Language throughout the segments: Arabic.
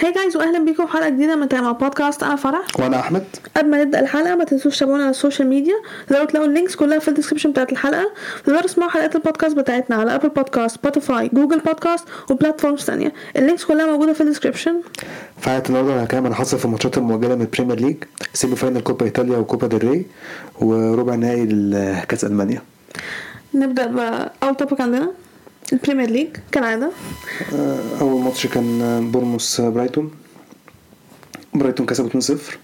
Hi guys واهلا بيكم في حلقة جديدة من تايم بودكاست. أنا فرح. وأنا أحمد. قبل ما نبدأ الحلقة ما تنسوش تتابعونا على ال social media تقدروا تلاقوا ال links كلها في ال description بتاعت الحلقة. تقدروا تسمعوا حلقات البودكاست بتاعتنا على Apple Podcasts Spotify Google Podcasts و platforms ثانية ال links كلها موجودة في ال description في حلقه النهارده هنتكلم عن حصل في الماتشات المؤجله من ال Premier League semi-final كوبا إيطاليا وكوبا ديل ري وربع نهائي لكاس ألمانيا. نبدأ باول topic عندنا. ال Premier League كالعاده آه، أول ماتش كان بورنموث برايتون. برايتون كسب 2-0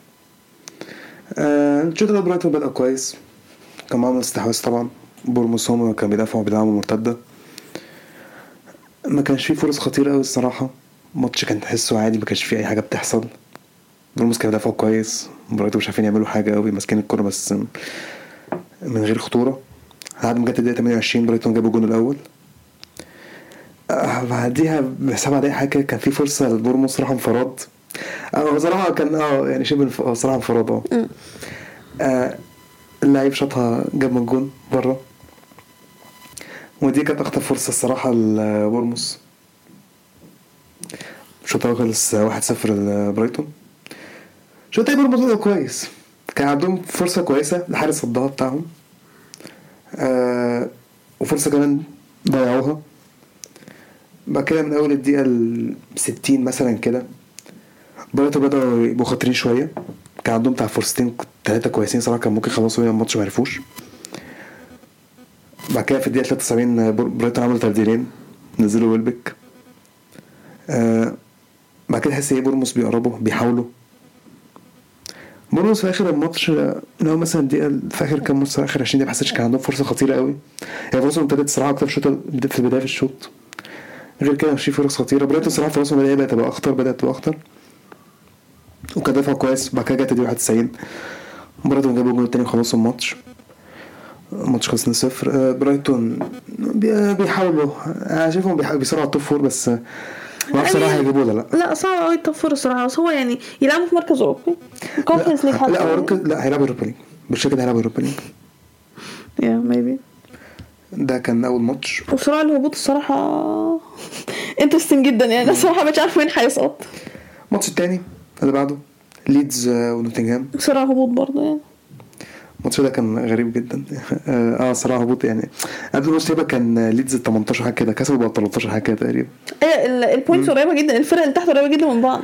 آه، الشوط الأول برايتون بدأ كويس. كان معاهم استحواذ طبعا. بورنموث هم كانوا بيدافعوا بيلعبوا مرتدة. ما كانش فيه فرص خطيرة قوي الصراحة. الماتش كان تحسه عادي ما كانش فيه أي حاجة بتحصل. بورنموث كانوا بيدافعوا كويس. برايتون مش عارفين يعملوا حاجة قوي ماسكين الكورة بس من غير خطورة. لحد ما جت الدقيقة 28 برايتون جابوا الجون الأول. آه، بعديها بسبع دقايق حاجة كان في فرصة لبورموس راح انفراد هو صراحة كان آه يعني شبه انف- هو صراحة انفراد آه. آه، اللعيب شاطها جاب من الجون بره. ودي كانت أخطر فرصة الصراحة لبورموس. الشوط الأول خلص 1-0 لبرايتون. الشوط التاني بورنموث كويس. كان عندهم فرصة كويسة لحارس صدها بتاعهم. آه وفرصة كمان ضيعوها. بعد كده من أول الدقيقة ال 60 مثلا كده برايتون بدأوا يبقوا خطرين شوية. كان عندهم بتاع فرصتين ثلاثة كويسين صراحة كان ممكن يخلصوا بيهم الماتش ما عرفوش. بعد كده في الدقيقة 73 بر- برايتون عملوا تبديلين نزلوا ويلبك. آه بعد كده تحس إيه بورنموث بيقربوا بيحاولوا. بورنموث في آخر الماتش هو مثلا الدقيقة في آخر كام ماتش آخر 20 دقيقة ما حسيتش كان عندهم فرصة خطيرة قوي. هي فرصة ابتدت الصراحة أكتر في الشوط في بدايه الشوط. غير كده مش في فرص خطيرة. برايتون الصراحة فرصهم بدأت بدأت تبقى أخطر بدأت تبقى أخطر. وكان دفع كويس. بعد كده جت الدقيقه 91 برايتون جابوا الجول التاني وخلصوا الماتش. الماتش خلص 2-0 آه، برايتون بي- بيحاولوا. أنا شايفهم بيصارعوا على ال top four بس ما أعرفش صراحة هيجيبوه ولا لأ. لا صعب قوي ال top four الصراحة. بس هو يعني يلعبوا في مركز أوروبي. Conference League لا هو لا هيلعبوا Europa League بالشكل ده هيلعبوا Europa League يا maybe ده كان أول ماتش. وصراع الهبوط الصراحة interesting جدا يعني. أنا الصراحه مش عارف مين هيسقط. الماتش التاني اللي بعده ليدز ونوتنجهام صراع هبوط برضه يعني. الماتش ده كان غريب جدا. آه صراحة هبوط يعني. قبل الماتش تقريبا كان ليدز 18 حاجة كده كسبوا بقى 13 حاجة كده تقريبا. إيه ال- ال points قريبة جدا. الفرق اللي تحت قريبة جدا من بعض.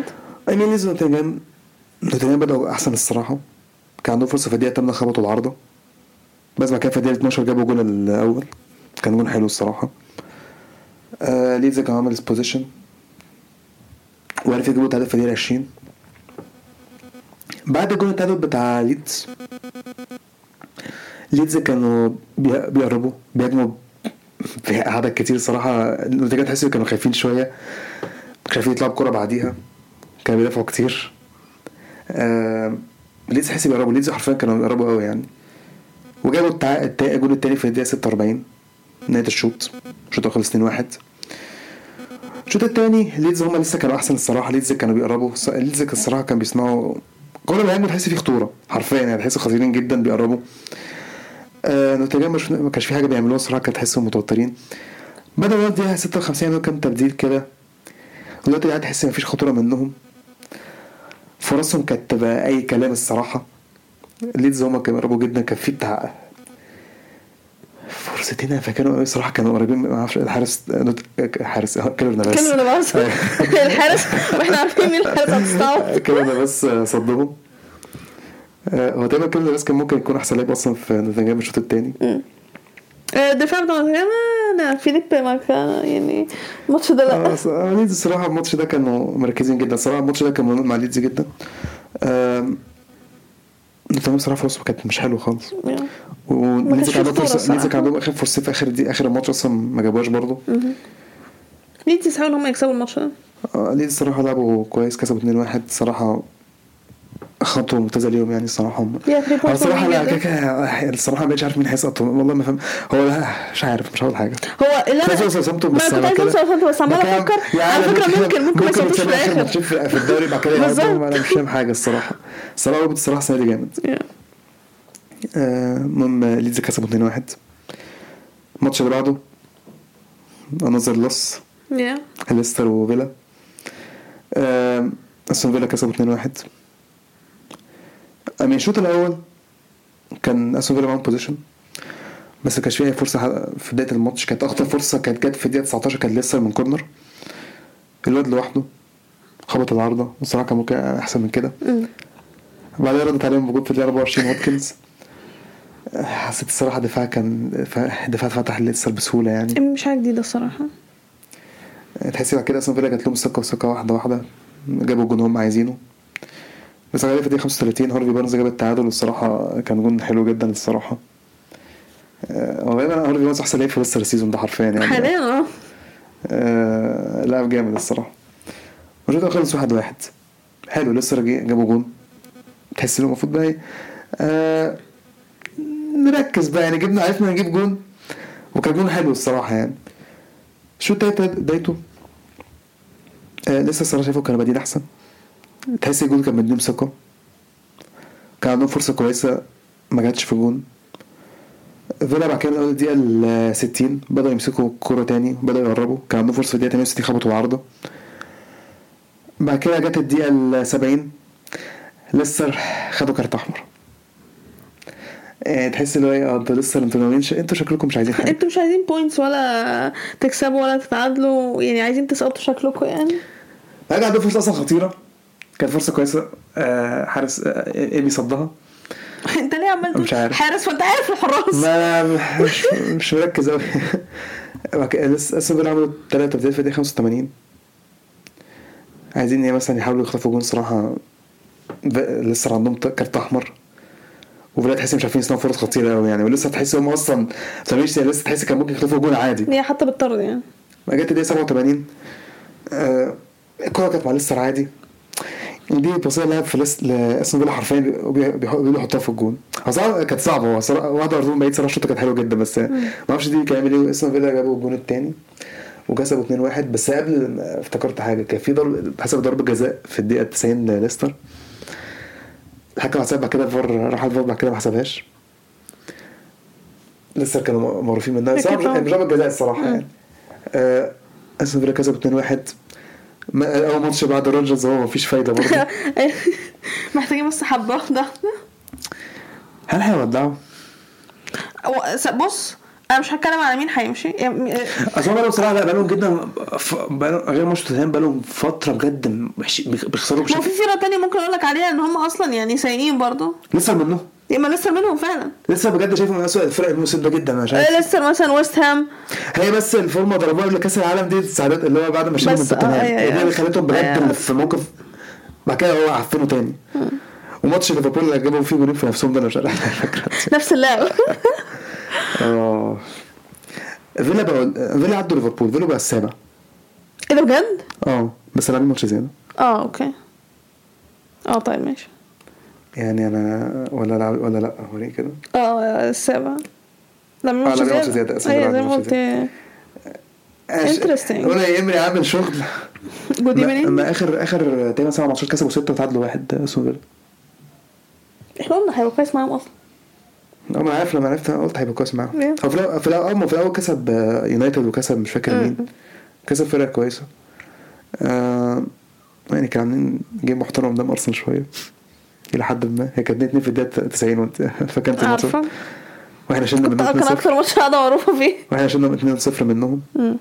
اي مين ليدز ونوتنجهام نوتنجهام بدأوا أحسن الصراحة. كان عندهم فرصة في الدقيقة 8 خبطوا العارضة. بس بعد كده في الدقيقة 12 جابوا الجون الأول. كان جون حلو الصراحة. آه ليدز كان عامل possession وعرف يجيبوا التعادل في الدقيقة 20 بعد الجون التعادل بتاع ليدز ليدز كانوا بي- بيقربوا بيهاجموا في عدد كتير الصراحة. النتيجة تحس كانوا خايفين شوية خايفين يطلعوا بكرة بعديها. كانوا بيدافعوا كتير. آه ليدز تحس بيقربوا. ليدز حرفيا كانوا بيقربوا قوي يعني. وجابوا الجون التاني في الدقيقة 46 نهاية الشوط. الشوط خلص 2 1 الشوط التاني ليدز هما لسه كانوا أحسن الصراحة. ليدز كانوا بيقربوا. ليدز كان الصراحة كانوا بيسمعوا كل ما يهاجموا تحس فيه خطورة. حرفيا يعني تحس خطيرين جدا بيقربوا. آه ما كانش في حاجة بيعملوها الصراحة. كانت تحسهم متوترين. بدأوا بقى الدقيقه 56 يعملوا كام تبديل كده. دلوقتي قاعد تحس مفيش خطورة منهم. فرصهم كانت تبقى أي كلام الصراحة. ليدز هما كانوا قربوا جدا. كان في بتاع فرصتين فاكرهم قوي الصراحه كانوا قريبين ما أعرفش الحارس حارس كيلور نافاس. كلمة أنا بس الحارس وإحنا عارفين مين الحارس هتستعب كيلور نافاس صدهم آه، هو تقريبا كيلور نافاس كان ممكن يكون أحسن لاعب أصلا في نوتنجهام الشوط الثاني الدفاع بتاع أنا فيليب ما كان يعني الماتش ده لا. ليدز الصراحه الماتش ده كانوا مركزين جدا. الصراحه الماتش ده كان مع ليدز جدا. نوتنجهام الصراحه فرصه كانت مش حلوة خالص. في خطورة فرصه. كان عندهم آخر فرصة في آخر دي آخر الماتش أصلا ما جابوهاش برضه. ليدز يسحبوا إن هم يكسبوا الماتش ده؟ آه، ليدز الصراحه لعبوا كويس كسبوا 2-1 الصراحه خطوة ممتازة ليهم يعني الصراحة. هم الصراحة لا كده الصراحة بقتش عارف مين هيسقط. والله ما فاهم هو لا مش عارف مش هقول حاجة. هو اللي أنا كنت عايز أوصل بس عمال أفكر يعني على فكرة ممكن ممكن ما يسقطوش في الآخر. في الدوري بعد كده أنا مش فاهم حاجة الصراحة. الصراحه روبوت الصراحه السنة دي جامد. آه، المهم ليدز كسبوا 2-1 الماتش اللي بعده انذر لوس Yeah. ليستر وفيلا. استون فيلا كسبوا 2-1 من الشوط الأول كان استون فيلا معاهم بوزيشن بس ما كانش فيها فرصة ح- في بداية الماتش. كانت اخطر فرصة كانت جت في الدقيقة 19 كان لسه من كورنر الواد لوحده خبط العارضة. الصراحه كان ممكن أحسن من كده. بعدين ردت عليهم بجول في الدقيقة 24 واتكنز حسيت الصراحة دفاع كان دفاع فتح ليستر بسهولة يعني. مش حاجة جديدة الصراحة. تحسي بعد كده أصلا فيلا جات لهم الثقه وثقة واحدة واحدة. جابوا الجون هم عايزينه. بس في الدقيقه 35 هارفي بارنز جاب التعادل الصراحة كان جون حلو جدا الصراحة. آه، هو غالبا هارفي بارنز أحسن لعيب في ليستر ال season ده حرفيا يعني. حاليا آه. آه، لاعب جامد الصراحة. الشوط الأول خلص واحد واحد. حلو ليستر رجع جابوا جون. تحس انه المفروض بقى إيه؟ آه، نركز بقى يعني جبنا عرفنا نجيب جون. وكان جون حلو الصراحة يعني. الشوط التالت بدايته آه ليستر الصراحة شايفه كانوا بادئين أحسن. تحس الجون كان مديهم ثقه كان عندهم فرصة كويسة ما جاتش في جون. فيلا بعد كده من اول الدقيقه ال 60 بدأوا يمسكوا الكوره تاني بدأوا يقربوا كان عندهم فرصة في الدقيقه 68 خبطوا عارضه بعد كده جت الدقيقة ال 70 ليستر خدوا card أحمر. آه، تحس اللي هو إيه أنتوا لسه أنتوا ناويين أنتوا شكلكم مش عايزين حاجة. أنتوا مش عايزين points ولا تكسبوا ولا تتعادلوا يعني عايزين تسقطوا شكلكم يعني. بعد عندهم فرصة أصلا خطيرة. كانت فرصة كويسة آه، حارس آه، ايبي صدها. انت ليه عمال مش عارف. حارس وانت عارف الحراس. ما مش, مش مركز قوي لسه لسه فيلا عملوا 3 في الدقيقة 85 عايزين إيه مثلا؟ يحاولوا يخطفوا جون صراحة. لسه عندهم كارت أحمر. وفيلا تحس مش عارفين يصنعوا فرص خطيرة قوي يعني. ولسه تحس هم أصلا مش لسه تحس كان ممكن يخطفوا جون عادي. هي حتى بالطرد يعني. ما جت الدقيقة 87 آه، الكورة كانت مع ليستر عادي. دي بصير لعب في لس لاستون فيلا حرفيا بي- بيحاولوا يحطها في الجون. هو كانت صعبة هو صراحة واحدة ارضهم بعيد صراحة الشوطه كانت حلوة جدا بس ما أعرفش دي كان يعمل إيه استون فيلا جابوا الجون الثاني وكسبوا 2-1 بس قبل افتكرت حاجة كان في ضرب حسب ضربة جزاء في الدقيقة 90 لليستر. الحكم حسب بعد كده الفار راح الفار بعد كده ما حسبهاش. ليستر كانوا معروفين منها. طبعا. مش ضربة جزاء الصراحة يعني. آه، أستون فيلا كسبوا 2-1 ما- أول ماتش بعد الرانجرز هو مفيش فايدة برضه. محتاجين بس حبة واحدة. هل هيودعوا؟ بص أنا مش هتكلم على مين هيمشي. يعني أصل هم بقالهم صراحة لا بقالهم جدا ف- بقالهم غير ماتش توتنهام بقالهم فترة بجد بيخسروا ما في بشكل فرقة تانية ممكن أقول لك عليها إن هم أصلا يعني سيئين برضو لسه منهم ما لسه منهم فعلا. لسه بجد شايفه من اسوء الفرق الموسم ده جدا أنا شايف. آه، لسه مثلا ويست هام. هي بس الفورمة ضربوها قبل كأس العالم دي السعادات اللي هو بعد ما شالوا من آه، توتنهام. أيوة، هي دي أيوة. اللي خلتهم بجد أيوة. في موقف بعد كده هو عفنه تاني. وماتش ليفربول اللي جابوا فيه جولين في نفسهم ده أنا مش عارف نفس اللعب آه. فيلا بقى فيلا عدوا ليفربول فيلا بقى السابع. إيه ده بجد؟ آه بس لعبين ماتش زيادة. آه okay. آه طيب ماشي. يعني أنا ولا لا ولا لأ وريني كده. آه السابع لا مش ماتش زيادة، أسف، أيوه لا، زي ما قلت. Interesting. ولا إيمري عامل شغل. جود ايفنينج ما اخر آخر تقريبا سبع ماتشات كسبوا ستة وتعادلوا واحد اسمه فيلا إحنا قلنا هيبقى كويس معاهم أصلا. آه ما عارف لما عرفت قلت هيبقى كويس معاهم. هو في الأول في الأول آه، في الأول كسب آه، يونايتد وكسب مش فاكر مين. كسب فرقة كويسة. آه يعني كان عاملين game محترم قدام ارسنال شوية. إلى حد ما. هي كانت 2 في الدقيقه 90 وانت فكانت الماتش وإحنا شلنا منهم كان 2-0 أكتر ماتش قاعدة معروفة فيه. وإحنا شلنا 2-0 منهم. مم.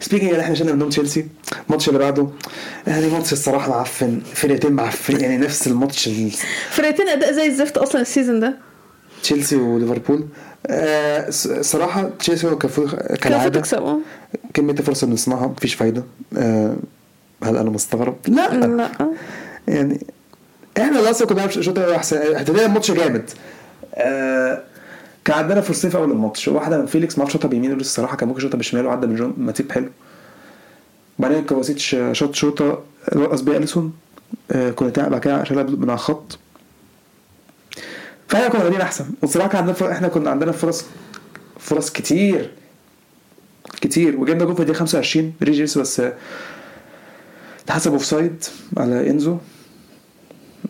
speaking اللي إحنا شلنا منهم تشيلسي. الماتش اللي بعده. يعني ماتش الصراحة معفن. فرقتين معفن يعني نفس الماتش ال- فرقتين أداء زي الزفت أصلا ال season ده. تشيلسي وليفربول. آه صراحة تشيلسي هو كفو- كان تكسبوا كمية الفرص اللي بنصنعها مفيش فايدة. آه هل أنا مستغرب؟ لا. لا. يعني إحنا أصلا كنا بنلعب شوط احسن ابتدينا الماتش جامد. آه كان عندنا فرصتين في أول الماتش. واحدة من فيليكس ما أعرفش شاطها بيمينه الصراحه كان ممكن يشوطها بشماله وعدى من جون ماتيب حلو. بعدين كوفاسيتش شاط شوطة رقص بيها إليسون. آه كوناتيه بعد كده شالها من على الخط. فاحنا كنا بادئين أحسن. والصراحه كان عندنا إحنا كنا عندنا فرص فرص كتير. كتير. وجبنا جول في الدقيقة 25 ريس جيمس بس آه، اتحسب offside على إنزو.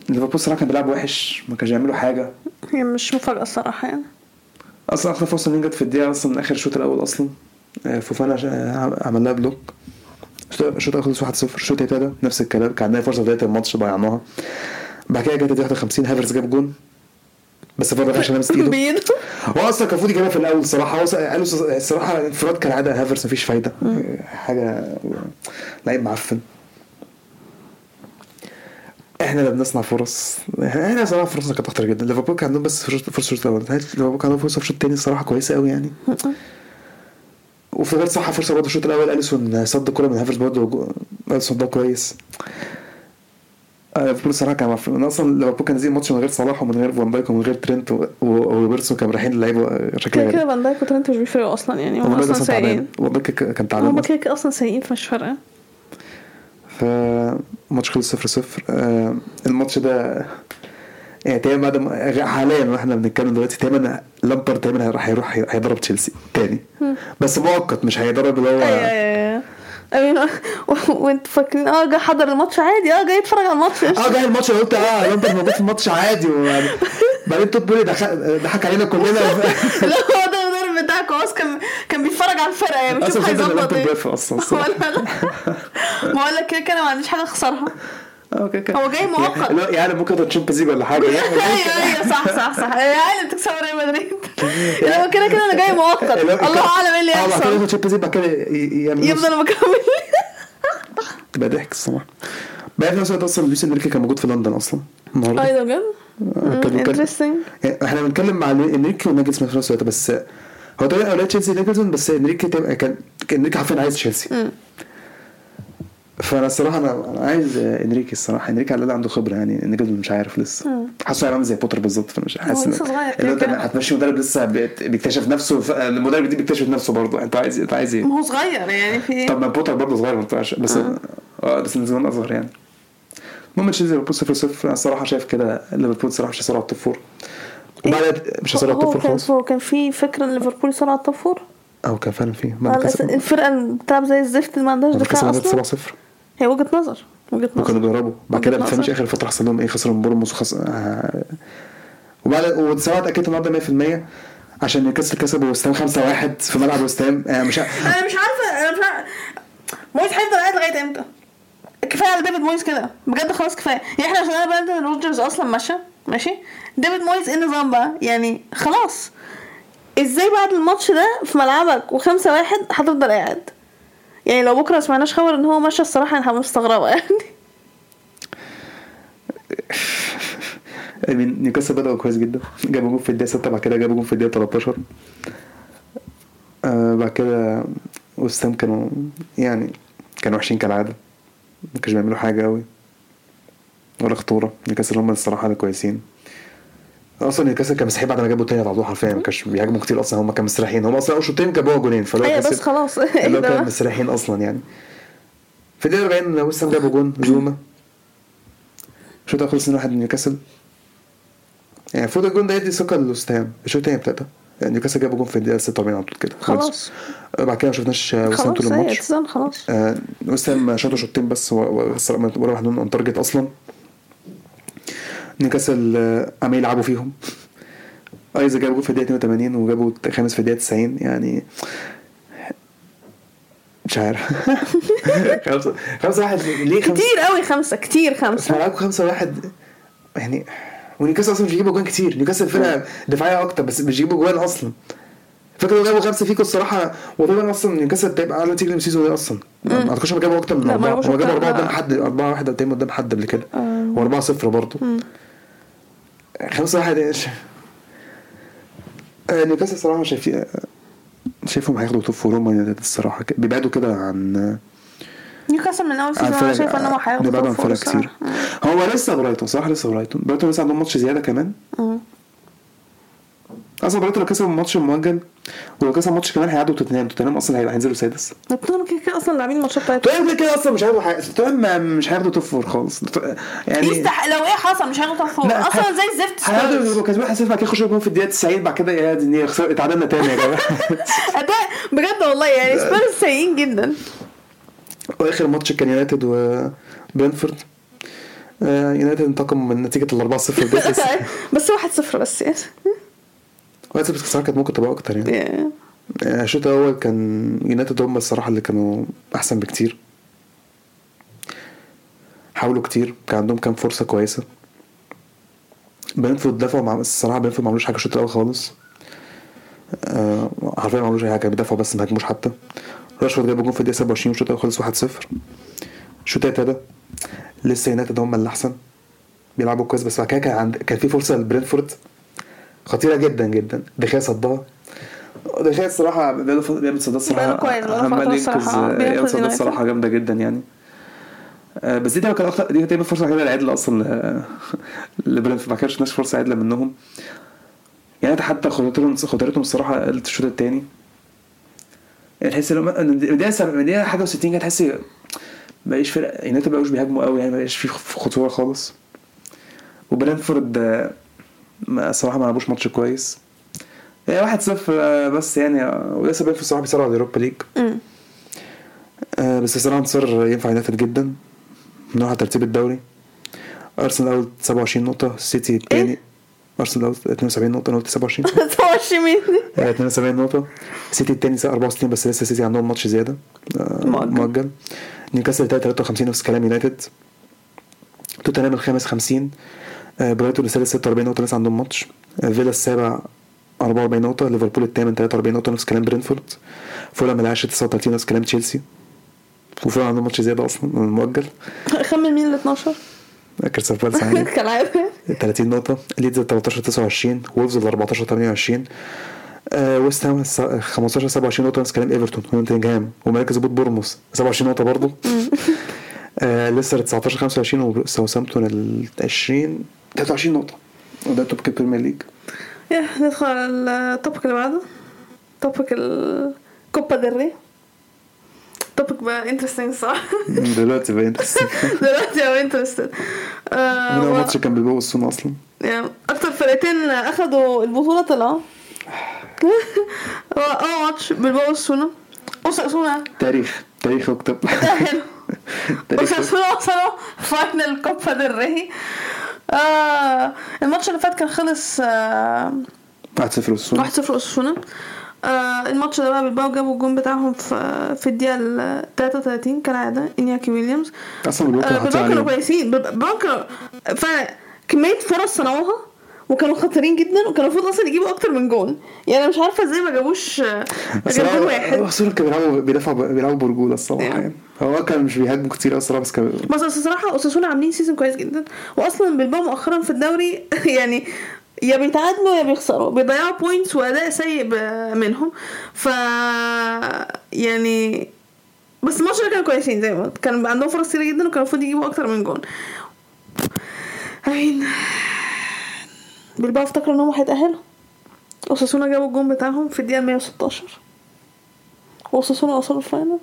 ليفربول الصراحه كان بيلعب وحش ما كانش بيعملوا حاجة. هي مش مفاجأة الصراحه يعني. أصلا اخر فرصه مين جت في الدقيقة أصلا من آخر الشوط الأول أصلا. آه، فوفانا عمل لها block. الشوط الأول خلص 1-0 الشوط الثاني نفس الكلام. كان عندنا فرصة في بداية الماتش ضيعناها. بعد كده جت الدقيقة 51 هافرز جاب جون. بس فرق عشان لمست إيده. بايده هو أصلا كان المفروض يجيبها في الأول الصراحه هو قالوا الصراحه إنفراد كالعاده هافرز مفيش فايدة. حاجة لعيب معفن. إحنا اللي بنصنع فرص. إحنا صراحة فرصنا كانت أكتر جدا. ليفربول كان عندهم بس فرصه الشوط الأول ليفربول كان عندهم فرصة في الشوط الثاني الصراحة كويسة قوي يعني. وفي غير صح فرصة برضه الشوط الأول أليسون صد كوره من هافرز برضه اليسون ده كويس. آه، ليفربول الصراحة كان معفن أنا أصلا ليفربول كان نازل ماتش من غير صلاح ومن غير فان دايك ومن غير ترينت وروبرتسون كانوا مريحين اللعيبه شكلها كده كده غريب فان دايك وترنت مش بيفرقوا أصلا يعني هم أصلا سيئين. فان دايك كان تعبان هم. كده كده أصلا سيئين فمش فارقة. فماتش خلص صفر صفر. آه، الماتش ده يعني تقريبا بعد ما حاليا وإحنا بنتكلم دلوقتي تقريبا لامبرد تقريبا راح يروح هيدرب تشيلسي تاني. بس مؤقت مش هيدرب اللي هو أيوه امين وانتوا فاكرين آه جاي حضر الماتش عادي آه جاي يتفرج على الماتش. آه جاي الماتش قلت آه لامبرد موجود في الماتش عادي وبعدين بعدين تود بولي ضحك علينا كلنا. لا هو أصلاً كان كان بيتفرج على الفرقة يعني بيشوف مش هيظبط إيه. أصلا. ولا لا لك كده كده ما عنديش حاجة أخسرها. آه okay okay. هو جاي مؤقت. لا، يعني ممكن Champions League ولا حاجة يعني أيوه أيوه صح صح صح. يعني بتكسب ريال مدريد. لا كده كده أنا جاي مؤقت. الله أعلم إيه اللي آه هيحصل Champions League بعد كده. يفضل مكمل. تبقى ضحك الصراحة. بعد في نفس الوقت أصلا لويس إنريكي كان موجود في لندن أصلا النهارده. أيوه بجد؟ interesting يعني إحنا بنتكلم مع إنريكي وناجلسمان في نفس الوقت بس هو طبعا أولوية تشيلسي ناجلسمان بس إنريكي تبقى كان كان إنريكي حرفيا عايز تشيلسي. فانا الصراحه أنا عايز إنريكي الصراحة. إنريكي على الأقل عنده خبرة يعني ناجلسمان مش عارف لسه. حاسه هيعمل زي بوتر بالظبط فمش حاسس لسه صغير. هو انت كده. هتمشي مدرب لسه بيكتشف نفسه المدرب دي بيكتشف نفسه برضه. أنت عايز أنت عايز إيه؟ ما هو صغير يعني في إيه طب ما بوتر برضه صغير ما ينفعش. بس آه بس من زمان أصغر يعني. المهم تشيلسي ليفربول 0 0 أنا الصراحة شايف كده ليفربول الصراحة مش هيصير على التوب فور. وبعد مش هيصير على خالص هو كان في فكرة إن ليفربول يصير على فور؟ آه كان فعلا بعد كسب الفرقة اللي بتلعب زي الزفت اللي ما عندهاش بعد دفاع كسب 7 أصلا 0 هي وجهة نظر وجهة نظر. بيهربوا. بعد كده ما تفهمش. آخر فترة حصل لهم إيه؟ خسروا من بورموس وخس آه. وبعد وسواء اتاكدت النهارده 100% عشان نيوكاسل كسبوا وستام 5 1 في ملعب وستام آه مش أنا مش عارفه أنا مش عارفه مويس هيفضل قاعد لغاية إمتى؟ كفاية على ديفيد مويس كده. بجد خلاص كفاية. يعني إحنا عشان أنا بقى روجرز أصلا ماشي ماشي؟ ديفيد مويس إيه النظام بقى. يعني خلاص. إزاي بعد الماتش ده في ملعبك وخمسة واحد هتفضل قاعد؟ يعني لو بكرة سمعناش خبر إن هو ماشي الصراحة أنا مستغربة يعني. Mean، نيوكاسل بدأوا كويس جدا. جابوا جول في الدقيقة 6 بعد كده جابوا جول في الدقيقة 13 آه بعد كده وستهام كانوا يعني كانوا وحشين كالعادة. ما كانوش بيعملوا حاجة أوي. ولا خطورة. نيوكاسل هم الصراحة اللي كويسين. أصلا نيوكاسل كان مستحيل بعد ما جابوا التاني على طول حرفيا. ما كانش بيهاجموا كتير أصلا هم كانوا مستريحين هم أصلا اول شوطين جابوها جولين فلو أيوه بس خلاص. اللي هو كانوا ده مستريحين أصلا يعني. في الدقيقة 40 وستهام جابوا جون زوما الشوط الأول خلص 2-1 نيوكاسل؟ يعني المفروض الجون ده يدي ثقة لوستهام الشوط التاني ابتدى يعني نيوكاسل جابوا جون في الدقيقة 46 على طول كده. خلاص. بعد كده ما شفناش وستهام طول الماتش. خلاص. آه، وستهام شاطوا شوطين بس ولا واحد منهم on target أصلا. نيوكاسل آه، عمال يلعبوا فيهم. إيزاك جاب جول في الدقيقة 82 وجابوا خامس في الدقيقة 90 يعني مش عارف. خمسة خمسة واحد ليه خمسة؟ كتير قوي خمسة كتير خمسة. ملعبكم خمسة واحد يعني ونيوكاسل أصلا مش بيجيبوا جوان كتير. نيوكاسل فرقة دفاعية أكتر بس مش بيجيبوا جوان أصلا. فاكر لو جابوا خمسة فيكم الصراحة وطبعا أصلا نيوكاسل تبقى أعلى نتيجة ال season ده أصلا. ما أعتقدش هم جابوا أكتر من أربعة هم جابوا أربعة. قدام حد أربعة واحد قدام قدام حد قبل كده وأربعة صفر برضه. خمسة واحد إيش؟ آه، نيوكاسل الصراحه شايفين شايفهم هياخدوا top four كده. بيبعدوا كده عن نيوكاسل من أول season أنا شايفة ان هم فرق بيبعدوا عن هياخدوا فرق كتير. هو لسه برايتون صراحة لسه برايتون. برايتون لسه عندهم ماتش زيادة كمان. أصلا برايتون لو كسبوا الماتش المؤجل ولو كسبوا ماتش كمان هيعدوا توتنهام. توتنهام أصلا هي- هينزلوا سادس. توتنهام كده كده أصلا لاعبين الماتشات بتاعتهم. توتنهام كده كده أصلا مش هياخدوا حاجة. توتنهام مش هياخدوا top four خالص. يعني يستح لو إيه حصل مش هياخدوا top four لا، أصلا زي الزفت هياخدوا. يبقوا كاسبين 1-0 بعد كده يخشوا جون في الدقيقة 90 بعد كده يا دي خسر- اتعادلنا تاني يا جماعة. بجد والله يعني سبيرز سيئين جدا. وآخر ماتش كان يونايتد وبرنتفورد آه، يونايتد انتقم من نتيجة ال 4-0 دي بس بس 1-0 بس. يعني بس الصراحه كانت ممكن تبقى أكتر يعني. آه، الشوط الأول كان يونايتد هم الصراحة اللي كانوا أحسن بكتير. حاولوا كتير كان عندهم كام فرصة كويسة. برنتفورد دفعوا مع الصراحة برنتفورد ما عملوش حاجة الشوط الأول خالص. آه، حرفيا ما عملوش أي حاجة بيدافعوا بس ما هاجموش حتى. راشفورد جاب جون في الدقيقة 27 والشوط الأول خلص 1-0 الشوط ابتدى. لسه يونايتد هم اللي أحسن. بيلعبوا كويس بس بعد كده كان عند... كان في فرصة لبرنتفورد. خطيرة جدا جدا. دخيا صدها. دخيا الصراحة بيعمل بيعمل صدات الصراحة بيعمل بيعمل عمال ينقذ الصراحة. بينقذ يعمل صدات يونايتد. الصراحة جامدة جدا يعني. آه، بس دي كان أكتر دي تقريبا فرصة كده العدله أصلا ل- لبرنتفورد ما كانش ناس فرصة عدله منهم. يعني حتى خطورتهم خطورتهم الصراحة قلت الشوط الثاني يعني تحس إن من الدقيقه حاجة و60 كده تحس بقاش فرق يونايتد بقوش بيهاجموا قوي يعني مبقاش في خطورة خالص. وبرنتفورد آه، الصراحه ما لعبوش ماتش كويس. هي واحد صفر آه، بس يعني آه، ولسه برنتفورد الصراحه بيصارع على اليوروبا ليج. آه، بس الصراحه انتصار ينفع يونايتد جدا نروح على ترتيب الدوري. أرسنال أول 27 نقطة السيتي الثاني أرسنال أول 72 نقطة أنا قلت 27 توشي مين آه، 72 نقطة. السيتي التاني 64 بس لسه السيتي عندهم ماتش زيادة. آه، مؤجل. مؤجل. نيوكاسل التالت 53 نفس كلام يونايتد. توتنهام الخامس 50 آه، برايتون السادس 46 نقطة لسه عندهم ماتش. آه، فيلا السابع 44 نقطة ليفربول الثامن 43 نقطة نفس كلام برنتفورد. فولهام العاشر 39 نفس كلام تشيلسي. وفولهام عندهم ماتش زيادة أصلا مؤجل. خمن مين ال 12 كريستال بالاس عادي. كالعادة. 30 نقطة. ليدز ال 13 29 وولفز ال 14 28 آه ويست هام الس- 15 27 نقطة نفس كلام إيفرتون. ونوتنجهام ومراكز هبوط بورنموث. 27 نقطة برضه آه ليستر 19 25 وساوثامبتون ال 20 23 نقطة. وده topic البريمير ليج يا ندخل على ال topic اللي بعده. topic الكوبا ديل ري topic بقى interesting صح؟ دلوقتي بقى interesting دلوقتي هو interested مين أول ماتش كان بالباو وأوساسونا أصلا؟ يعني أكتر فرقتين أخدوا البطولة طلعوا. هو أول ماتش بالباو السونا أوساسونا. تاريخ تاريخ اكتب أوساسونا وصلوا final كوبا ديل ري آه الماتش اللي فات كان خلص آه 1-0 أوساسونا 1-0 اوساسونا آه الماتش ده بقى بالباو جابوا الجون بتاعهم في في الدقيقة ال 33 كالعادة إنياكي ويليامز. أصلا بالباو آه كانوا بالباو كويسين بالباو كانوا فكمية فرص صنعوها. وكانوا خطيرين جدا وكانوا المفروض أصلا يجيبوا أكتر من جون. يعني أنا مش عارفة إزاي ما جابوش غير جون واحد. أوساسونا كانوا بيلعبوا بيدافعوا بيلعبوا برجولة الصراحة يعني. يعني. هو كان مش بيهاجموا كتير الصراحة بس كان بس الصراحه أوساسونا عاملين season كويس جدا. واصلا بالباو مؤخرا في الدوري يعني يا بيتعادلوا يا بيخسروا. بيضيعوا points وأداء سيء منهم. ف يعني بس الماتش ده كانوا كويسين زي ما قلت. كان عندهم فرص كتير جدا وكان المفروض يجيبوا أكتر من جون. بالباو افتكروا إن هم هيتأهلوا. أوساسونا جابوا الجون بتاعهم في الدقيقة 116 واوساسونا وصلوا الفاينل.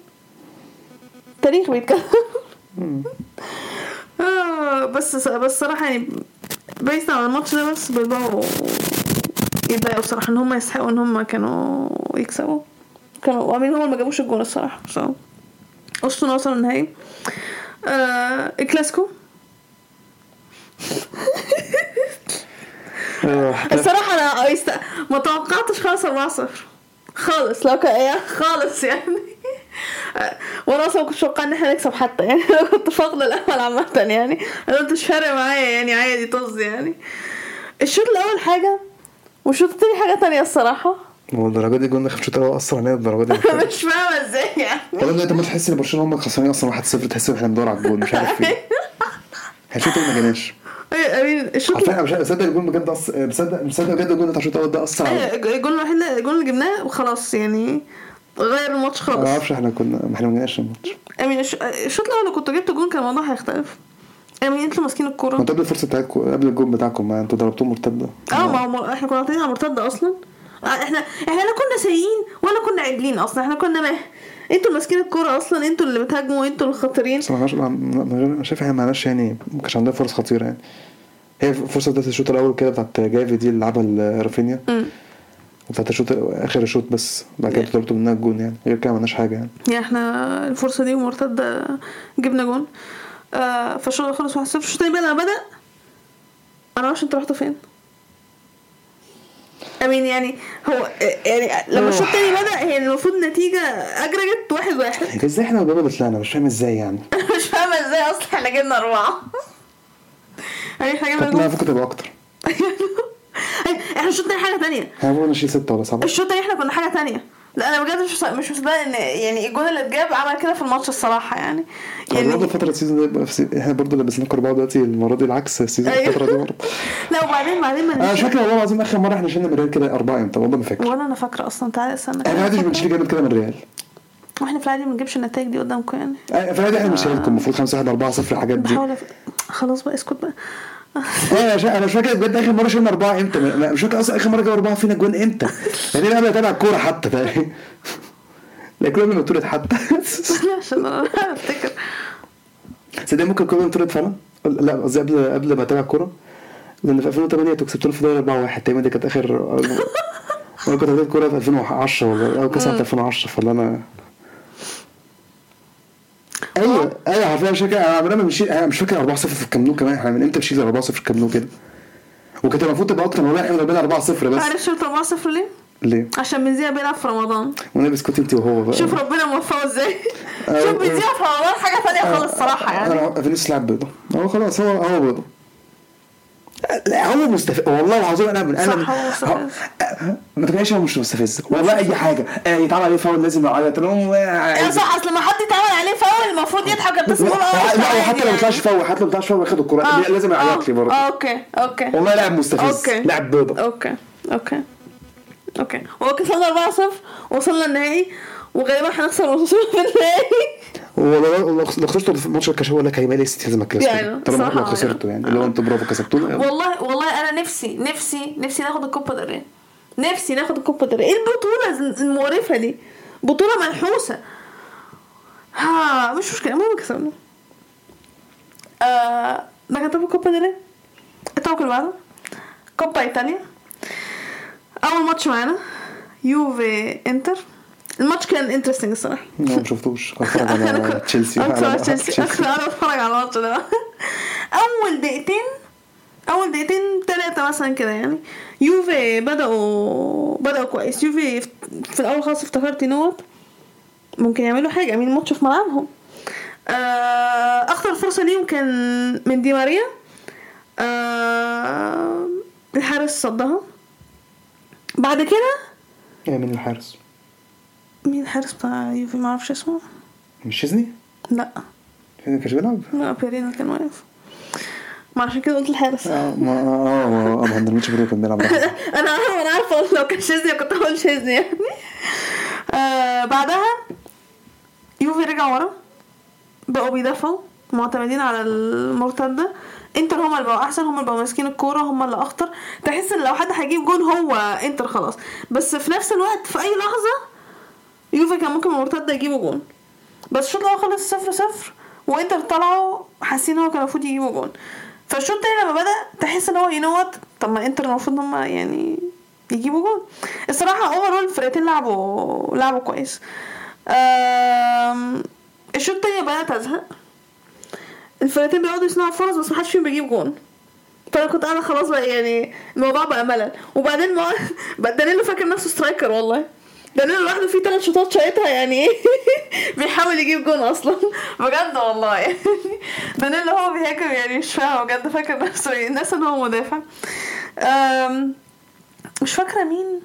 تاريخ بيتكلم. آه بس بس صراحة يعني بيست على الماتش ده بس بيضاعوا يتضايقوا بصراحة إن هم يستحقوا إن هم كانوا يكسبوا. كانوا وعاملين هم ما جابوش الجون الصراحة. So. أسطن وصلوا النهائي. آه الكلاسيكو. آه، الصراحة أنا يست... ما توقعتش خالص 4 0 خالص لو كان خالص يعني. وأنا أصلا ما كنتش متوقع إن إحنا نكسب حتى يعني. أنا كنت فاقدة الأمل عامة يعني. أنا قلت مش فارق معايا يعني عادي طز يعني. الشوط الأول حاجة والشوط التاني حاجة تانية الصراحة. هو الدرجات دي الجون دخل الشوط الأول اثر علينا الدرجات دي. مش فاهمة إزاي يعني. والله بجد ما تحس إن برشلونة هم خسرانين أصلا 1-0 تحس إن إحنا بندور على الجون مش عارف إيه الشوط ما جيناش امين الشوط عارفين أنا مش مصدق الجون بجد. مصدق مصدق بجد الجون بتاع الشوط الأول ده اثر علينا إيه الجول الوحيد الجول اللي جبناه وخلاص يعني غير الماتش أنا ما خالص. أعرفش إحنا كنا ما إحنا ما جيناش الماتش. امين الش- الشوط الأول لو كنت جبت جون كان الموضوع هيختلف. امين أنتوا ماسكين أنتوا قبل الفرصة بتاعتكم قبل الجون بتاعكم ما أنتوا ضربتوه مرتدة؟ آه ما هو إحنا كنا على مرتدة أصلا. آه، إحنا إحنا لا كنا سيئين ولا كنا عدلين أصلا إحنا كنا مه أنتوا اللي ماسكين الكورة أصلا أنتوا اللي بتهاجموا أنتوا اللي خطيرين بس ما ما- ما- أنا شايف إحنا ما عملناش يعني ما كانش عندنا فرص خطيرة يعني. هي فرصة بتاعت الشوط الأول كده بتاعت جافي دي اللي لعبها لرافينيا امم وبتاعت الشوط آخر الشوط بس بعد كده ضربتوا منها الجون يعني. غير كده ما عملناش حاجة يعني. يعني إحنا الفرصة دي ومرتده جبنا جون. آه فالشوط خلص 1-0 الشوط التاني بقى لما بدأ أنا معرفش أنتوا رحتوا فين. امين يعني هو يعني لما الشوط التاني بدأ هي المفروض نتيجة اجرجت واحد واحد. انت إزاي إحنا وبابا طلعنا مش فاهم إزاي يعني. مش فاهمه إزاي أصلا إحنا جبنا أربعة. يعني إحنا جبنا جول. ممكن تبقى أكتر. إحنا الشوط التاني حاجة تانية. إحنا المفروض نشيل ستة ولا سبعة؟ الشوط التاني إحنا كنا حاجة تانية. لا أنا بجد مش مش مصدقة إن يعني الجون اللي اتجاب عمل كده في الماتش الصراحة يعني. يعني برضه فترة السيزون ده يبقى في- إحنا برضه لبسنا اربعة دلوقتي المرة دي العكس السيزون أيوه. الفترة دي برضه. لا وبعدين بعدين ما أنا مش فاكر والله العظيم آخر مرة إحنا شلنا من ريال كده أربعة إمتى؟ والله ما فاكر. ولا أنا فاكرة أصلا. تعالى استنى إحنا ما عادش بنشيل جامد كده من ريال وإحنا في العادي ما بنجيبش النتائج دي قدامكم يعني. في العادي إحنا بنشيل لكم المفروض 5 1 4 0 الحاجات دي. بحاول. خلاص بقى اسكت بقى. أنا مش فاكر بجد آخر مرة شلنا أربعة إمتى. مش فاكر أصلا آخر مرة جاب أربعة فينا جوان إمتى. يعني أنا قبل أتابع الكورة حتى تقريبا لا كل ما اتولد حتى. عشان أنا أفتكر. صدق ممكن كل ما اتولد فعلا؟ لا قصدي قبل قبل ما أتابع الكورة. لأن في 2008 أنتوا كسبتونا في دوري 4 1 تقريبا دي كانت اخر أنا كنت بادئ الكورة في 2010 ولا أو كأس سنه 2010 فلا أنا أيوه. أيوه حرفيا مش فاكر أنا مشيت مش فاكر 4 0 في الكام نو كمان إحنا من إمتى مشينا 4 0 في الكام نو كده. وكانت المفروض تبقى أكتر والله إحنا بنلعب 4 0 بس. عارف شفت 4 0 ليه؟ ليه؟ عشان بنزيع بيلعب في رمضان. وأنا بسكوت انت وهو بقى. شوف ربنا موفقه إزاي. آه، شوف آه. بنزيع في رمضان حاجة تانية خالص صراحة يعني. أنا فينيسيوس لاعب بيضة. هو خلاص هو هو بيضة. لا هو مستفز والله العظيم أنا من أنا هو. هو- ما تبقاش هو مش مستفز. والله أي حاجة. آه، يتعمل عليه فاول لازم يعيط. أنا هو يا صح أصل ما حد يتعمل عليه فاول المفروض يضحك يقول آه لا وحتى لو ما يعني. طلعش فاول حتى لو ما طلعش فاول ياخد الكوره آه، لازم يعيط لي آه، برضه. آه okay okay. والله لاعب مستفز. لاعب بيضة. okay okay okay. هو كسبنا 4 0 وصلنا النهائي. وغالبا هنخسر وصلنا في النهائي. ولو لو لو خسرتوا في ماتش الكاش هو لك هيبقى لي ست لازم الكاس يعني طالما لو خسرتوا يعني. اللي هو أنتوا برافو كسبتونا. والله والله أنا نفسي نفسي نفسي ناخد الكوبا Rey نفسي ناخد الكوبا Rey إيه البطولة المقرفة دي؟ بطولة منحوسه ها مش مشكلة. المهم كسبنا. آه ده كان طب الكوبا del Rey الطبق اللي بعده. كوبا إيطاليا. أول ماتش معانا. يوفي إنتر. الماتش كان interesting الصراحة. لا ما شفتوش. اتفرج على تشيلسي. اتفرج على تشيلسي. أنا بتفرج على الماتش ده. أول دقيقتين أول دقيقتين ثلاثة مثلا كده يعني. يوفي بدأوا بدأوا كويس. يوفي في- الأول خالص افتكرت هو ممكن يعملوا حاجة عاملين الماتش في ملعبهم. آه، أخطر فرصة ليهم كان من دي ماريا. آه، الحارس صدها. بعد كده إيه مين الحارس؟ مين الحارس بتاع يوفي معرفش اسمه. مش شيزني؟ لا ما كانش بيلعب؟ لا بيرينا كان واقف. ما عشان كده قلت الحارس. آه ما آه ما ما عندناش برضه كان بيلعب. أنا عارفه أنا عارفه لو كان شيزني كنت هقول شيزني يعني. آه بعدها يوفي رجع ورا. بقوا بيدافعوا معتمدين على المرتده انتر هما اللي بقوا أحسن هما اللي بقوا ماسكين الكورة هما اللي أخطر. تحس إن لو حد هيجيب جون هو انتر خلاص. بس في نفس الوقت في أي لحظة يوفي كان ممكن المرتده يجيبوا جون. بس الشوط الأول خلص صفر صفر وإنتر طلعوا حاسين إن هو كان المفروض يجيبوا جون. فالشوط التاني لما بدأ تحس إن هو ينوت طب ما إنتر المفروض إن هم يعني يجيبوا جون. الصراحة overall الفرقتين لعبوا لعبوا كويس. الشوط التاني بدات ازهق الفرقتين بيقعدوا يصنعوا فرص بس محدش فيهم بيجيب جون. فأنا كنت أنا خلاص بقى يعني الموضوع بقى ملل. وبعدين ما بقى دانيلو فاكر نفسه striker والله. دانيلو لوحده فيه ثلاث شوطات شايطها يعني إيه؟ بيحاول يجيب جون أصلا. بجد والله. يعني دانيلو هو بيهاجم يعني مش فاهم بجد. فاكر نفسه إيه الناس إن هو مدافع. مش فاكرة مين.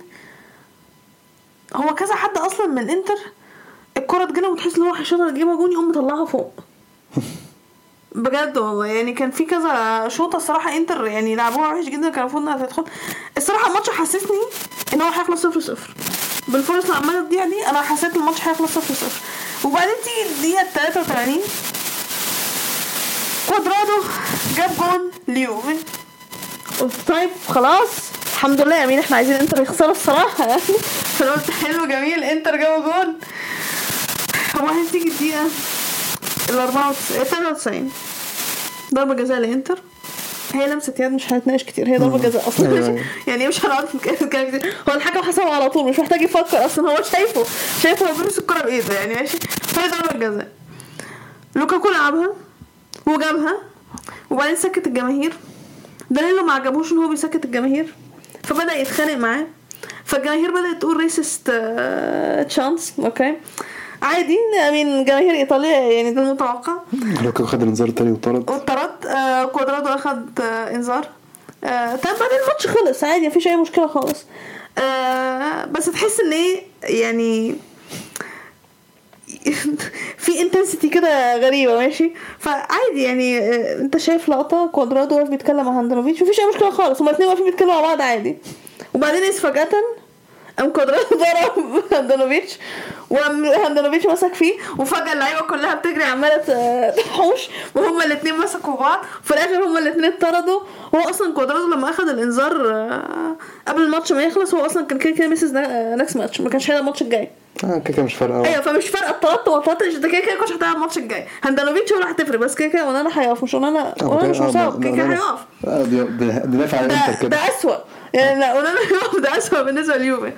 هو كذا حد أصلا من إنتر. الكرة تجيله وتحس إن هو هيشوطها تجيبها جون يقوم مطلعها فوق. بجد والله. يعني كان في كذا شوطة الصراحة إنتر يعني لعبوها وحش جدا. كان المفروض إنها تدخل. الصراحة الماتش حسسني إن هو هيخلص صفر صفر. بالفرص اللي عماله تضيع دي أنا حسيت الماتش هيخلص صفر صفر. وبعدين تيجي الدقيقة 83 كوادرادو جاب جون ليوفي. طيب خلاص الحمد لله. يا مين إحنا عايزين إنتر يخسروا الصراحة يعني. فانا قلت حلو جميل إنتر جابوا جون. وبعدين تيجي الدقيقة ال 94 93 ضربة جزاء لإنتر. هي لمسة يد مش هنتناقش كتير هي ضربة جزاء أصلا. أيوة،. يعني مش هنقعد نتكلم كتير. هو الحكم حسبه على طول مش محتاج يفكر أصلا هو شايفه شايفه هو بيمسك الكرة بإيده يعني ماشي؟ فهي ضربة جزاء. لوكاكو لعبها وجابها وبعدين سكت الجماهير. دانيلو ما عجبوش إن هو بيسكت الجماهير فبدأ يتخانق معاه. فالجماهير بدأت تقول racist chants okay عادي I mean جماهير إيطاليا يعني ده المتوقع. لوكاكو خد الإنذار التاني وطرد. واتطرد آه كوادرادو أخد آه إنذار. آه طب بعدين الماتش خلص عادي مفيش أي مشكلة خالص. آه بس تحس إن إيه يعني في intensity كده غريبة ماشي؟ فعادي يعني آه، أنت شايف لقطة كوادرادو واقف بيتكلم مع هاندانوفيتش مفيش أي مشكلة خالص هما الاثنين واقفين بيتكلموا مع بعض عادي. وبعدين فجأة قام كوادرادو ضرب هاندانوفيتش وقام هاندانوفيتش مسك فيه وفجأة اللعيبة كلها بتجري عمالة ت- تحوش وهما الاثنين مسكوا بعض في الآخر هما الاثنين اتطردوا. هو أصلا كوادرادو لما اخذ الإنذار آه، قبل الماتش ما يخلص هو أصلا كان كده كده misses next match ما كانش هيلعب الماتش الجاي. آه كده كده مش فارقة أيوه فمش فارقة وما اتطردتش ده كده كده كنتش هتلعب الماتش الجاي. هاندانوفيتش هو اللي هتفرق بس كده كده أونانا هيقف مش أونانا أونانا مش مصاب كده كده هيقف. بندافع على ده, إنتر ده كده أسوأ. يعني لا أونانا هيقف ده أسوأ بالنسبة لليوفي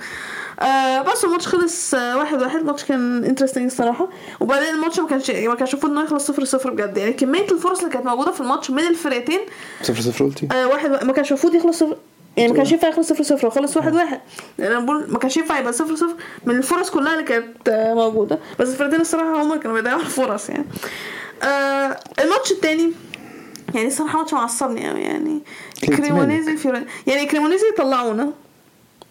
آه بس الماتش خلص آه واحد واحد. الماتش كان interesting الصراحة. وبعدين الماتش ما كانش ما كانش المفروض انه يخلص صفر صفر بجد. يعني كمية الفرص اللي كانت موجودة في الماتش من الفرقتين صفر صفر قلتي؟ آه واحد. ما كانش المفروض يخلص صفر يعني ما كانش ينفع يخلص صفر صفر وخلص واحد واحد. يعني أنا بقول ما كانش ينفع يبقى صفر صفر من الفرص كلها اللي كانت آه، موجودة. بس الفرقتين الصراحة هم كانوا بيضيعوا الفرص يعني. آه الماتش التاني يعني الصراحة ماتش معصبني قوي يعني؟ كريمونيزي فيورن يعني كريمونيزي طلعونا.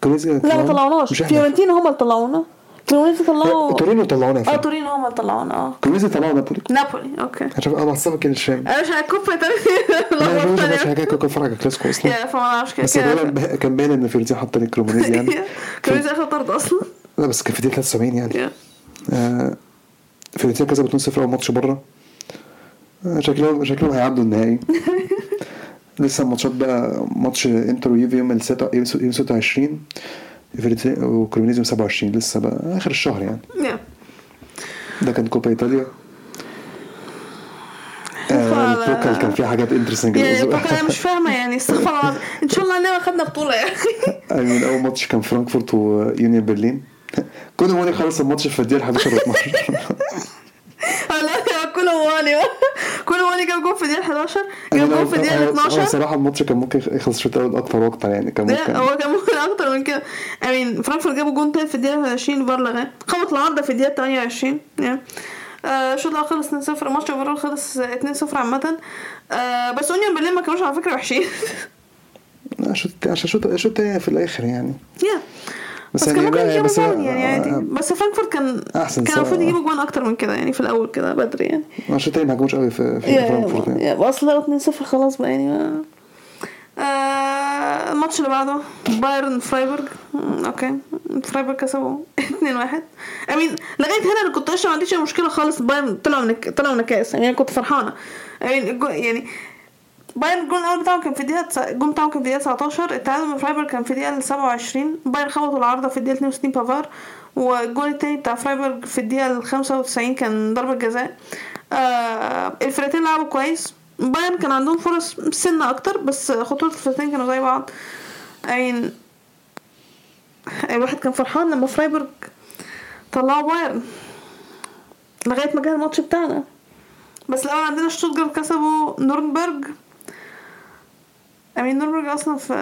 كويس لا ما طلعوناش. فيورنتينا هم اللي طلعونا. كريمونيزي طلعوا. تورينو طلعونا آه تورينو هم اللي طلعونا آه. كويس طلعوا نابولي. نابولي okay. هشوف أنا معصبك كده مش فاهم أنا مش تاني لا مش لخبطتني. حاجة كنت بتفرج على كلاسيكو أصلا. يا فما أعرفش كده بس كان باين إن فيورنتينا حاطه لي كريمونيزي يعني. كريمونيزي اخد طرد أصلا. لا بس كان في دقيقة 73 يعني. آه، فيورنتينا كسبت 2-0 اول ماتش بره. آه، شكلهم شكلهم هيعدوا النهائي. لسه الماتشات بقى ماتش إنتر ويوفي يوم الستة يوم 26 فيورنتينا وكريمونيزي يوم 27 لسه بقى آخر الشهر يعني. ده كان كوبا إيطاليا. فعلا. آه كان فيه حاجات interesting يعني أنا مش فاهمة يعني استغفر الله. إن شاء الله اننا خدنا بطولة يا أخي من أول ماتش كان فرانكفورت ويونيون برلين. كولو مواني خلص الماتش في الدقيقة 11 و 12 لا كولو مواني كولو مواني جاب جول في الدقيقة 11 جاب جول في الدقيقة هو 12 صراحة الماتش كان ممكن يخلص الشوط الأول أكتر وأكتر يعني كان ممكن. هو كان ممكن. أكتر من كده. I mean فرانكفورت جابوا جون تاني في الدقيقة 20 فار لغاه خبط العارضة في الدقيقة 28 يعني آه، الشوط الأول خلص 2-0 الماتش overall خلص 2-0 عامة. آه بس أونيون برلين ما كانوش على فكرة وحشين. عشان الشوط التاني في الآخر يعني. يا بس بس, كان يعني ممكن لا، يجيبوا جون يعني عادي آه، بس فرانكفورت كان أحسن كان. المفروض يجيبوا جون أكتر من كده يعني في الأول كده بدري يعني. الشوط التاني ما عجبوش قوي في, في فرانكفورت يعني. اصل لو 2-0 خلاص بقى يعني آه الماتش اللي بعده بايرن فرايبورج okay. فرايبورج كسبوا 2-1 I mean لغاية هنا أنا كنت قشطه ما عنديش أي مشكلة خالص. بايرن طلعوا من طلعوا من الكاس. يعني كنت فرحانة. يعني بايرن الجول الأول بتاعهم كان في الدقيقة الجول بتاعهم كان في الدقيقة 19 التعادل من فرايبورج كان في الدقيقة 27 بايرن خبطوا العارضة في الدقيقة 62 بافار والجول التاني بتاع فرايبورج في الدقيقة 95 كان ضربة جزاء. آه الفرقتين لعبوا كويس. بايرن كان عندهم فرص سنة أكتر بس خطورة الفرقتين كانوا زي بعض. أين؟ الواحد كان فرحان لما فرايبورج طلعوا بايرن. لغاية ما جه الماتش بتاعنا. بس الأول عندنا شتوتجارت كسبوا نورنبرج. أمين نورنبرج أصلا في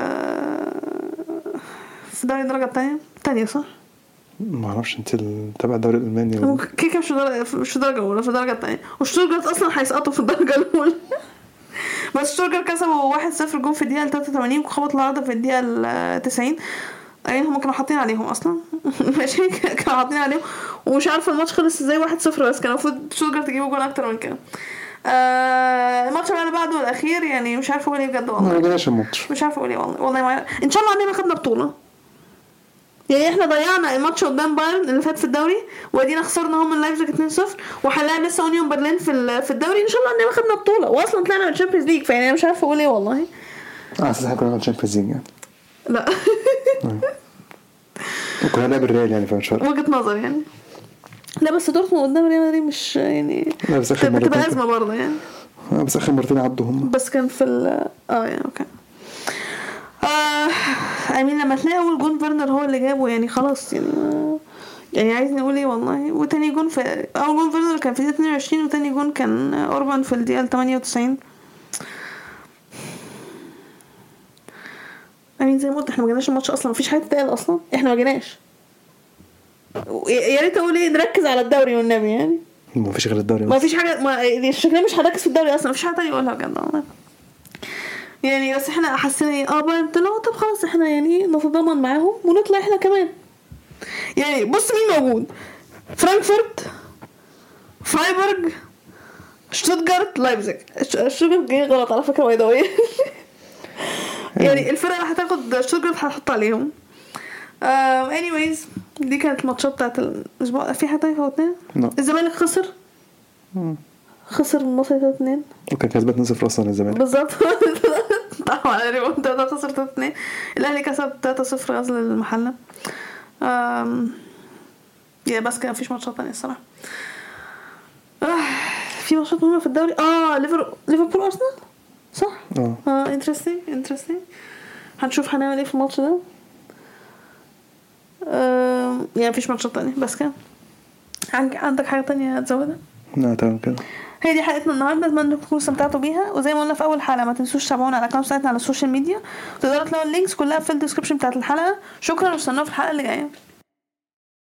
في دوري الدرجة التانية. التانية صح؟ ما أعرفش أنت تابع الدوري الألماني كده مش في درجة مش في درجة أولى في الدرجة التانية. وشتوتجارت أصلا هيسقطوا في الدرجة الأولى. بس شتوتجارت كسبوا 1-0 جون في الدقيقة 83 وخبط العارضة في الدقيقة ال 90 يعني هم كانوا حاطين عليهم أصلا. ماشي. كانوا حاطين عليهم. ومش عارفة الماتش خلص إزاي 1-0 بس. كان المفروض شتوتجارت يجيبوا جون أكتر من كده. آه الماتش اللي بعده الأخير يعني مش عارفة أقول إيه بجد ما والله رجعناش الماتش. مش عارفة أقول إيه والله. والله ما إن شاء الله عندنا خدنا بطولة. يعني إحنا ضيعنا الماتش قدام بايرن اللي فات في الدوري وادينا خسرنا هم من لايبزيج 2-0 وهنلاعب لسه اونيون برلين في في الدوري إن شاء الله اننا خدنا بطولة. واصلا طلعنا من ال Champions League فيعني أنا مش عارفة أقول إيه والله. آه أساسا كنا في ال Champions League يعني. لا. وكنا هنلعب الريال يعني فمش فارقه وجهة نظر يعني. لا بس دورتموند قدام ريال مدريد مش يعني لا بس آخر بتبقى مرتين أزمة برضه يعني. آه، بس آخر مرتين عدوا هم بس كان في ال آه يعني okay. آه امين لما تلاقي أول جون فيرنر هو اللي جابه يعني خلاص يعني يعني عايز نقول إيه والله؟ وتاني جون في أول جون فيرنر كان في الدقيقه 22 وتاني جون كان اوربان في الدقيقة 98 امين زي ما قلت إحنا ما جيناش الماتش أصلا مفيش حاجة تتقال أصلا إحنا ما جيناش يا ريت أقول إيه نركز على الدوري والنبي يعني. ما فيش غير الدوري ما بس. فيش حاجة ما شكلنا مش هنركز في الدوري أصلا مفيش حاجة تانية اقولها بجد والله. يعني بس إحنا حسينا إيه؟ آه بقى لا طب خلاص إحنا يعني نتضامن معاهم ونطلع إحنا كمان. يعني بص مين موجود؟ فرانكفورت فرايبورج شتوتجارت لايبزيج شتوتجارت جاي غلط على فكرة by the يعني الفرقة اللي هتاخد شتوتجارت هحط عليهم. um, anyways دي كانت الماتشات بتاعت الأسبوع. في حاجة تانية فوتناها لا. الزمالك خسر. خسر من مصر 3 2 وكان كسبان 2-0 أصلا الزمالك بالظبط. طبعا على ريمونتادا خسر 3 2 الأهلي كسب 3 0 غزل المحلة. يا بس كده مفيش ماتشات تانية الصراحة. آه، في ماتشات مهمة في الدوري؟ آه ليفر ليفربول ارسنال صح؟ آه. آه interesting interesting هنشوف هنعمل إيه في الماتش ده. أم... يعني مفيش ماتشات تانية. بس كده. عن- عندك حاجة تانية تزودها؟ لا تمام كده. هي دي حلقتنا النهارده أتمنى تكونوا استمتعتوا بيها. وزي ما قلنا في أول حلقة ما تنسوش تتابعونا على ال account بتاعتنا على ال social media تقدروا تلاقوا ال links كلها في ال description بتاعت الحلقة. شكرا وأستنونا في الحلقة اللي جاية.